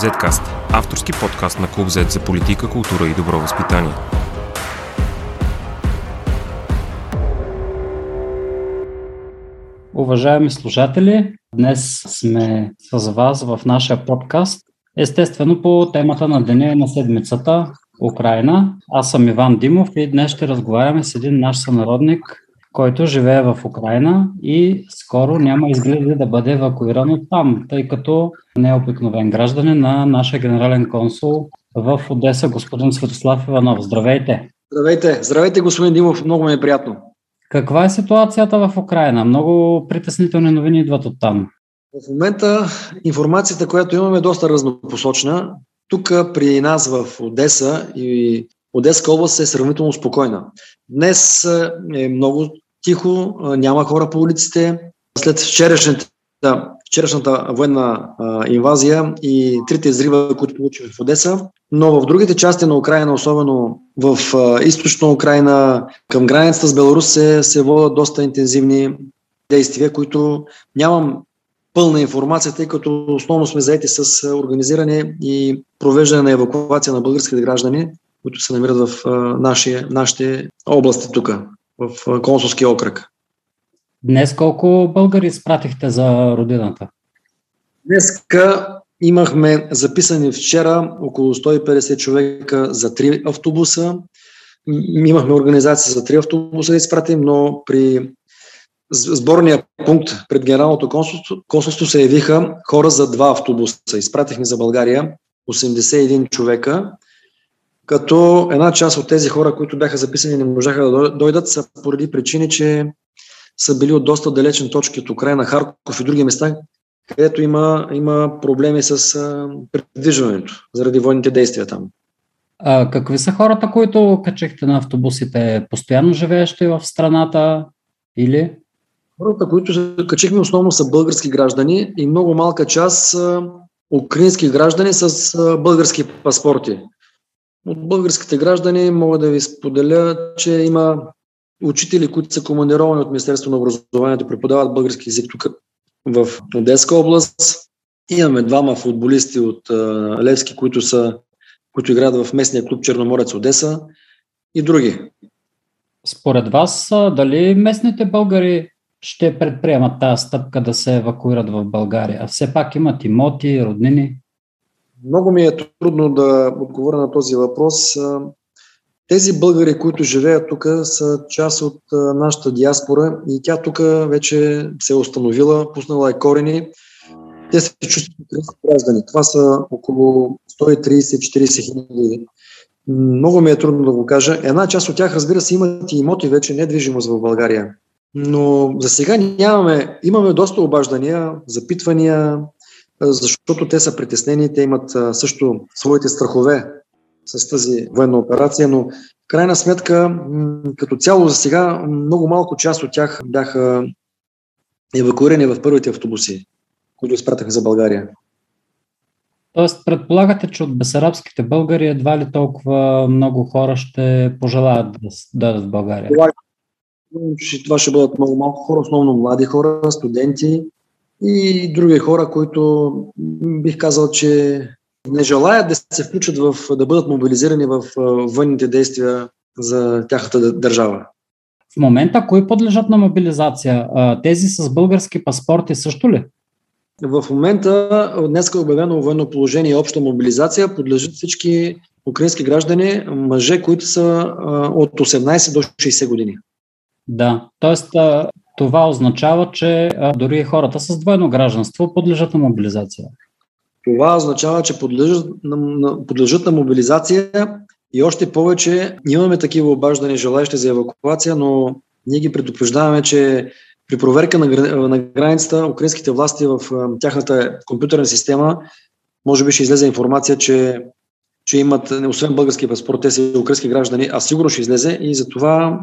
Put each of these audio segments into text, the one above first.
Zcast – авторски подкаст на Клуб Z за политика, култура и добро възпитание. Уважаеми слушатели, днес сме с вас в нашия подкаст. Естествено по темата на деня на седмицата Украина. Аз съм Иван Димов и днес ще разговаряме с един наш сънародник, който живее в Украина и скоро няма изгледи да бъде евакуиран от там, тъй като не е обикновен гражданин на нашия генерален консул в Одеса, господин Светослав Иванов. Здравейте! Здравейте! Здравейте, господин Димов! Много ми е приятно. Каква е ситуацията в Украина? Много притеснителни новини идват от там. В момента информацията, която имаме е доста разнопосочна. Тук при нас в Одеса и Одеска област е сравнително спокойна. Днес е много тихо, няма хора по улиците. След вчерашната, вчерашната военна инвазия и трите изрива, които получихме в Одеса, но в другите части на Украина, особено в източна Украина, към границата с Беларус се, се водят доста интензивни действия, които нямам пълна информация, тъй като основно сме заети с организиране и провеждане на евакуация на българските граждани, които се намират в наши, нашите области тук, в консулския окръг. Днес колко българи изпратихте за родината? Днеска имахме записани вчера около 150 човека за три автобуса. Имахме организация за три автобуса да изпратим, но при сборния пункт пред Генералното консулство, консулство се явиха хора за два автобуса. Изпратихме за България 81 човека, като една част от тези хора, които бяха записани, не можаха да дойдат, са поради причини, че са били от доста далечен точки от Украина, Харков и други места, където има, има проблеми с предвижването заради военните действия там. А, какви са хората, които качихте на автобусите? Постоянно живеещи в страната или? Хората, които качихме основно са български граждани и много малка част са украински граждани с български паспорти. От българските граждани мога да ви споделя, че има учители, които са командировани от Министерство на образованието, преподават български язик тук в Одеска област. Имаме двама футболисти от Левски, които, са, които играят в местния клуб Черноморец Одеса и други. Според вас, дали местните българи ще предприемат тази стъпка да се евакуират в България? Все пак имат имоти, роднини. Много ми е трудно да отговоря на този въпрос. Тези българи, които живеят тук, са част от нашата диаспора и тя тук вече се е установила, пуснала е корени. Те се чувстват граждани. Това са около 130-40 хиляди. Много ми е трудно да го кажа. Една част от тях, разбира се, имат и имоти вече, недвижимост в България. Но за сега нямаме, имаме доста обаждания, запитвания, защото те са притеснени, те имат също своите страхове с тази военна операция, но в крайна сметка, като цяло за сега, много малко част от тях бяха евакуирани в първите автобуси, които изпратаха за България. Тоест, предполагате, че от бесарабските българи едва ли толкова много хора ще пожелаят да дадат в България? Това, това ще бъдат много малко хора, основно млади хора, студенти, и други хора, които бих казал, че не желаят да се включат в, да бъдат мобилизирани в военните действия за тяхната държава. В момента кои подлежат на мобилизация? Тези с български паспорти също ли? В момента днес е обявено военно положение и обща мобилизация. Подлежат всички украински граждани, мъже, които са от 18 до 60 години. Да, т.е. Това означава, че дори хората с двойно гражданство подлежат на мобилизация. Това означава, че подлежат на, подлежат на мобилизация и още повече имаме такива обаждани желаящи за евакуация, но ние ги предупреждаваме, че при проверка на, на границата, украинските власти в тяхната компютърна система, може би ще излезе информация, че че имат, освен български паспорт, те са украински граждани, а сигурно ще излезе и затова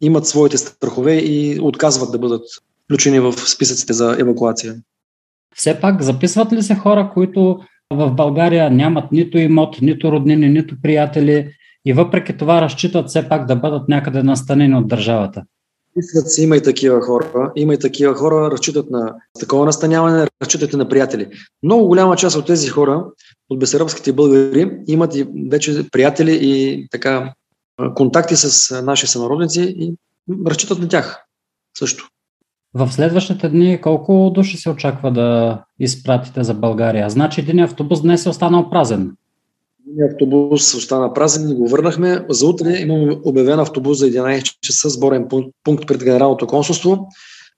имат своите страхове и отказват да бъдат включени в списъците за евакуация. Все пак записват ли се хора, които в България нямат нито имот, нито роднини, нито приятели и въпреки това разчитат все пак да бъдат някъде настанени от държавата? Мислят си, има и такива хора. Има и такива хора, разчитат на такова настаняване, разчитат и на приятели. Много голяма част от тези хора, от бесарабските българи, имат и вече приятели и така контакти с наши сънародници и разчитат на тях също. В следващите дни колко души се очаква да изпратите за България? Значи един автобус днес е останал празен. Автобус остана празен и го върнахме. За утре имаме обявен автобус за 11 часа сборен пункт пред Генералното консулство.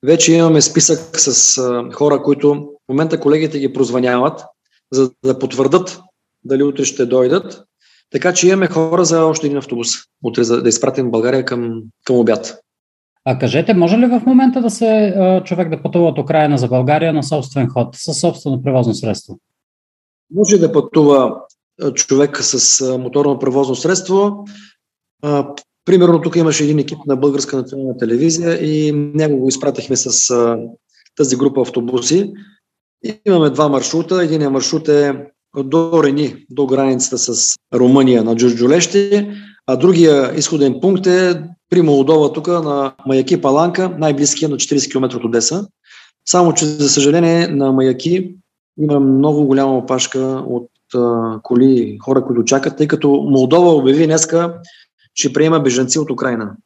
Вече имаме списък с хора, които в момента колегите ги прозваняват, за да потвърдат дали утре ще дойдат. Така че имаме хора за още един автобус, утре за да изпратим България към, към обяд. А кажете, може ли в момента да се човек да пътува от Украина за България на собствен ход, със собствено превозно средство? Може да пътува човек с моторно превозно средство. Примерно тук имаше един екип на Българска национална телевизия и него го изпратихме с тази група автобуси. Имаме два маршрута. Единият маршрут е до Рени, до границата с Румъния на Джурджулещи, а другия изходен пункт е при Молдова, тук на Маяки Паланка, най-близкия на 40 км от Одеса. Само, че за съжаление на Маяки има много голяма опашка от а, коли, хора, които чакат, тъй като Молдова обяви днеска, че приема бежанци от Украина.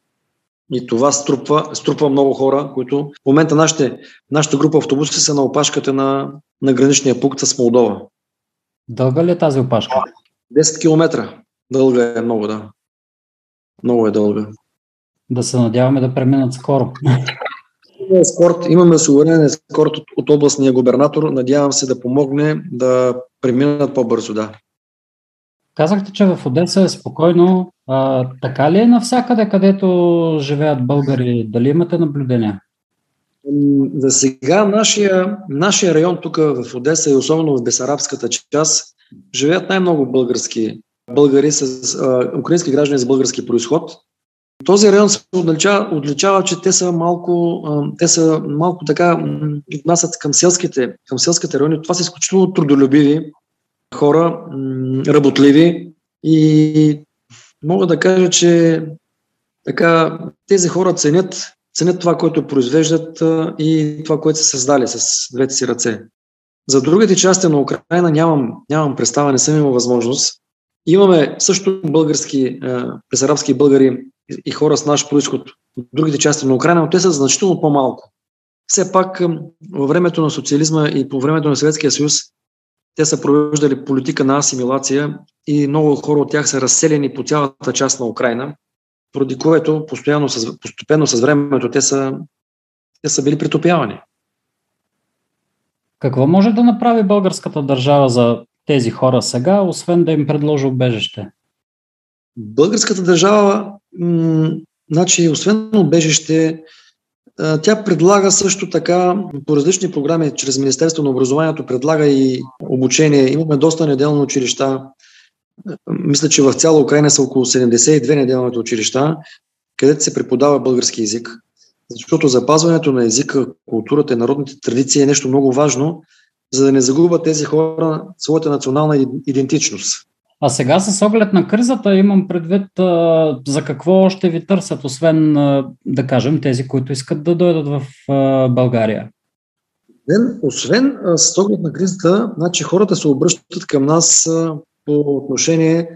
И това струпва, струпва много хора, които в момента нашите, нашата група автобуси са на опашката на, на граничния пункт с Молдова. Дълга ли е тази опашка? 10 км. Дълга е много, да. Много е дълга. Да се надяваме да преминат скоро. Имаме ескорт, имаме суверенен ескорт от, от областния губернатор. Надявам се да помогне да преминат по-бързо, да. Казахте, че в Одеса е спокойно. А, така ли е навсякъде, където живеят българи? Дали имате наблюдения? За сега нашия, нашия район тук в Одеса и особено в Бесарабската част живеят най-много български българи с а, украински граждани с български происход. Този район се отличава, отличава че те са малко, те са малко така отнасят към селските, към селските райони. Това са изключително трудолюбиви хора, работливи и мога да кажа, че така, тези хора ценят, ценят това, което произвеждат и това, което са създали с двете си ръце. За другите части на Украина нямам, нямам представа, не съм имал възможност. Имаме също български, безарабски българи и хора с наш происход от другите части на Украина, но те са значително по-малко. Все пак във времето на социализма и по времето на Съветския съюз те са провеждали политика на асимилация и много хора от тях са разселени по цялата част на Украина, поради което постоянно, постепенно с времето те са, те са били притопявани. Какво може да направи българската държава за тези хора сега, освен да им предложи убежище? Българската държава, значи, освен убежище, тя предлага също така по различни програми, чрез Министерство на образованието предлага и обучение. Имаме доста неделни училища. Мисля, че в цяла Украина са около 72 неделните училища, където се преподава български язик. Защото запазването на езика, културата и народните традиции е нещо много важно, за да не загубят тези хора своята национална идентичност. А сега с оглед на кризата имам предвид а, за какво ще ви търсят, освен а, да кажем тези, които искат да дойдат в а, България. Освен, освен а, с оглед на кризата, значи хората се обръщат към нас а, по отношение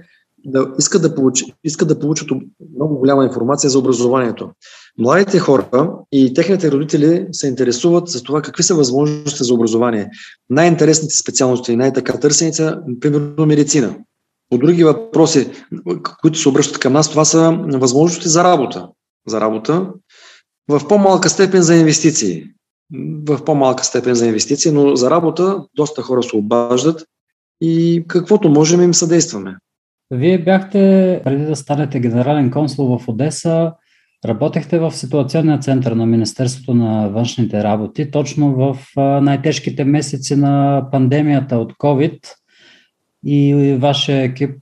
да искат да, получ, искат да получат много голяма информация за образованието. Младите хора и техните родители се интересуват за това какви са възможности за образование. Най-интересните специалности и най-така търсени са, примерно, медицина. По други въпроси, които се обръщат към нас, това са възможности за работа. За работа в по-малка степен за инвестиции. В по-малка степен за инвестиции, но за работа доста хора се обаждат и каквото можем им съдействаме. Вие бяхте, преди да станете генерален консул в Одеса, работехте в ситуационния център на Министерството на външните работи, точно в най-тежките месеци на пандемията от COVID и вашия екип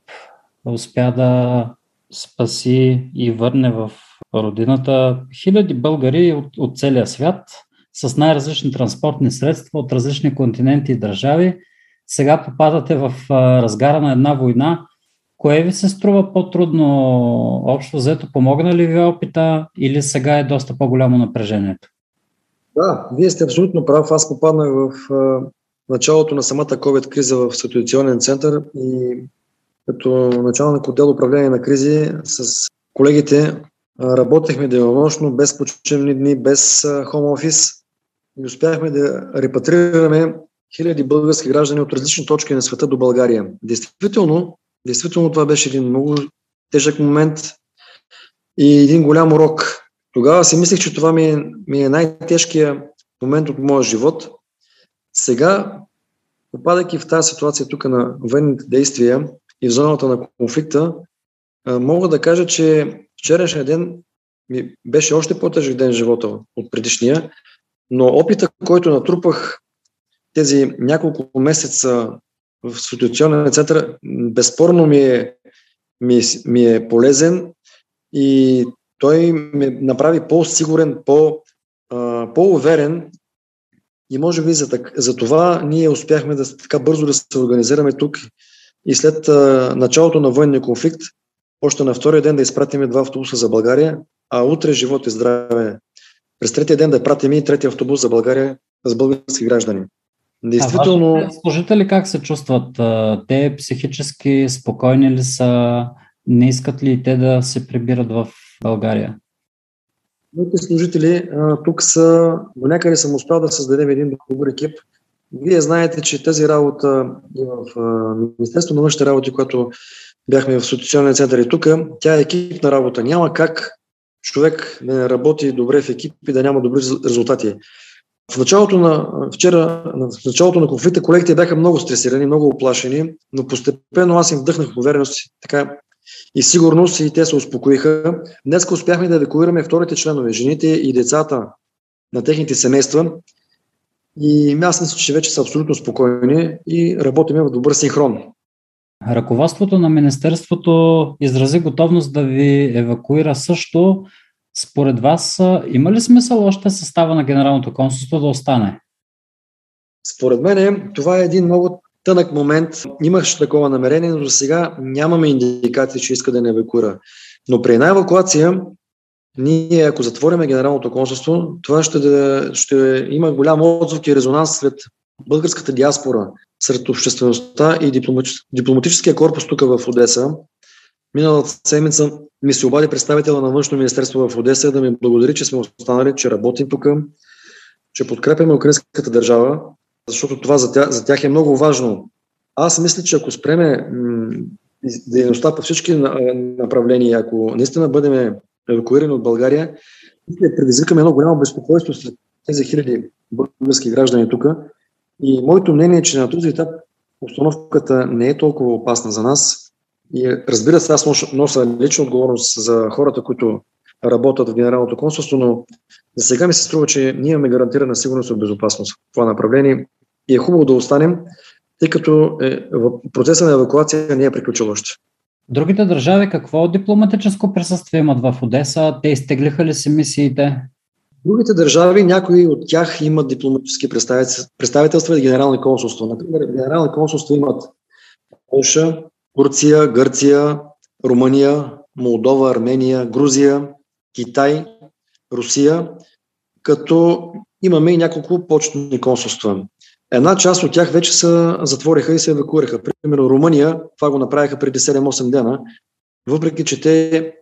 успя да спаси и върне в родината хиляди българи от, от целия свят с най-различни транспортни средства от различни континенти и държави. Сега попадате в разгара на една война Кое ви се струва по-трудно общо взето? Помогна ли ви опита или сега е доста по-голямо напрежението? Да, вие сте абсолютно прав. Аз попаднах в началото на самата COVID-криза в ситуационен център и като началник отдел управление на кризи с колегите работехме денонощно, без почивни дни, без хом офис и успяхме да репатрираме хиляди български граждани от различни точки на света до България. Действително, действително това беше един много тежък момент и един голям урок. Тогава си мислех, че това ми е, ми е най-тежкият момент от моя живот. Сега, попадайки в тази ситуация тук на военните действия и в зоната на конфликта, мога да кажа, че вчерашния ден ми беше още по-тежък ден в живота от предишния, но опита, който натрупах тези няколко месеца в ситуационен център, безспорно ми е, ми, ми е полезен и той ме направи по-сигурен, по, а, по-уверен и може би за, так, за това ние успяхме да така бързо да се организираме тук и след а, началото на военния конфликт, още на втория ден да изпратиме два автобуса за България, а утре живот и здраве. През третия ден да пратим и третия автобус за България с български граждани. Действително. А служители как се чувстват? Те психически спокойни ли са? Не искат ли те да се прибират в България? Моите служители а, тук са, до някъде съм успял да създадем един добър екип. Вие знаете, че тази работа и в Министерство на външните работи, което бяхме в Ситуационния център и тук, тя е екипна работа. Няма как човек да не работи добре в екип и да няма добри резултати. В началото на вчера, в началото на конфликта, колегите бяха много стресирани, много оплашени, но постепенно аз им вдъхнах увереност така и сигурност и те се успокоиха. Днес успяхме да евакуираме вторите членове, жените и децата на техните семейства. И аз мисля, че вече са абсолютно спокойни и работиме в добър синхрон. Ръководството на Министерството изрази готовност да ви евакуира също. Според вас има ли смисъл още състава на Генералното консулство да остане? Според мен това е един много тънък момент. Имаш такова намерение, но за сега нямаме индикации, че иска да не евакуира. Но при една евакуация, ние ако затвориме Генералното консулство, това ще, да, ще има голям отзвук и резонанс сред българската диаспора, сред обществеността и дипломатическия корпус тук в Одеса. Миналата седмица ми се обади представителя на външно министерство в Одеса да ми благодари, че сме останали, че работим тук, че подкрепяме украинската държава, защото това за тях, за тях е много важно. Аз мисля, че ако спреме дейността по всички направления, ако наистина бъдем евакуирани от България, предизвикаме едно голямо безпокойство след тези хиляди български граждани тук. И моето мнение е, че на този етап обстановката не е толкова опасна за нас. И разбира се, аз нося лична отговорност за хората, които работят в Генералното консулство, но за сега ми се струва, че ние имаме гарантирана сигурност и безопасност в това направление и е хубаво да останем, тъй като е, процеса на евакуация не е приключил още. Другите държави какво дипломатическо присъствие имат в Одеса? Те изтеглиха ли си мисиите? Другите държави, някои от тях имат дипломатически представителства и генерални консулства. Например, генерални консулства имат Польша, Турция, Гърция, Румъния, Молдова, Армения, Грузия, Китай, Русия, като имаме и няколко почтни консулства. Една част от тях вече се затвориха и се евакуираха. Примерно Румъния, това го направиха преди 7-8 дена, въпреки че те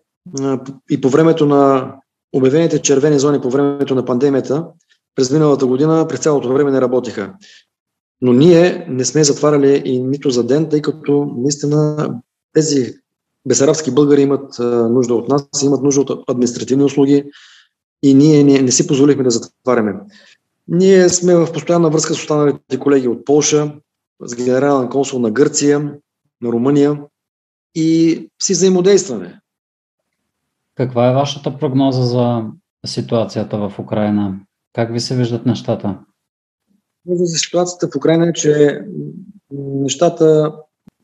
и по времето на обявените червени зони по времето на пандемията, през миналата година, през цялото време не работиха. Но ние не сме затваряли и нито за ден, тъй като наистина тези бесарабски българи имат нужда от нас, имат нужда от административни услуги и ние не, не си позволихме да затваряме. Ние сме в постоянна връзка с останалите колеги от Полша, с генерален консул на Гърция, на Румъния и си взаимодействаме. Каква е вашата прогноза за ситуацията в Украина? Как ви се виждат нещата? За ситуацията в Украина е, че нещата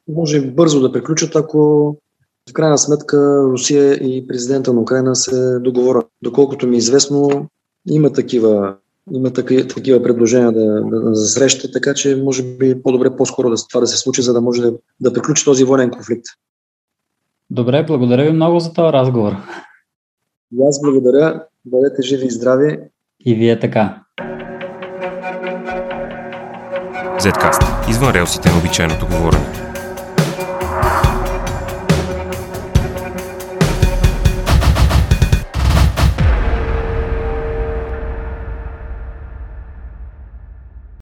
може бързо да приключат, ако в крайна сметка Русия и президента на Украина се договорят. Доколкото ми е известно, има такива, има такива, такива предложения да, да, за среща, така че може би по-добре по-скоро да, това да се случи, за да може да, да приключи този военен конфликт. Добре, благодаря ви много за този разговор. И аз благодаря. Бъдете живи и здрави. И вие така. Zcast. Извън релсите на обичайното говорене.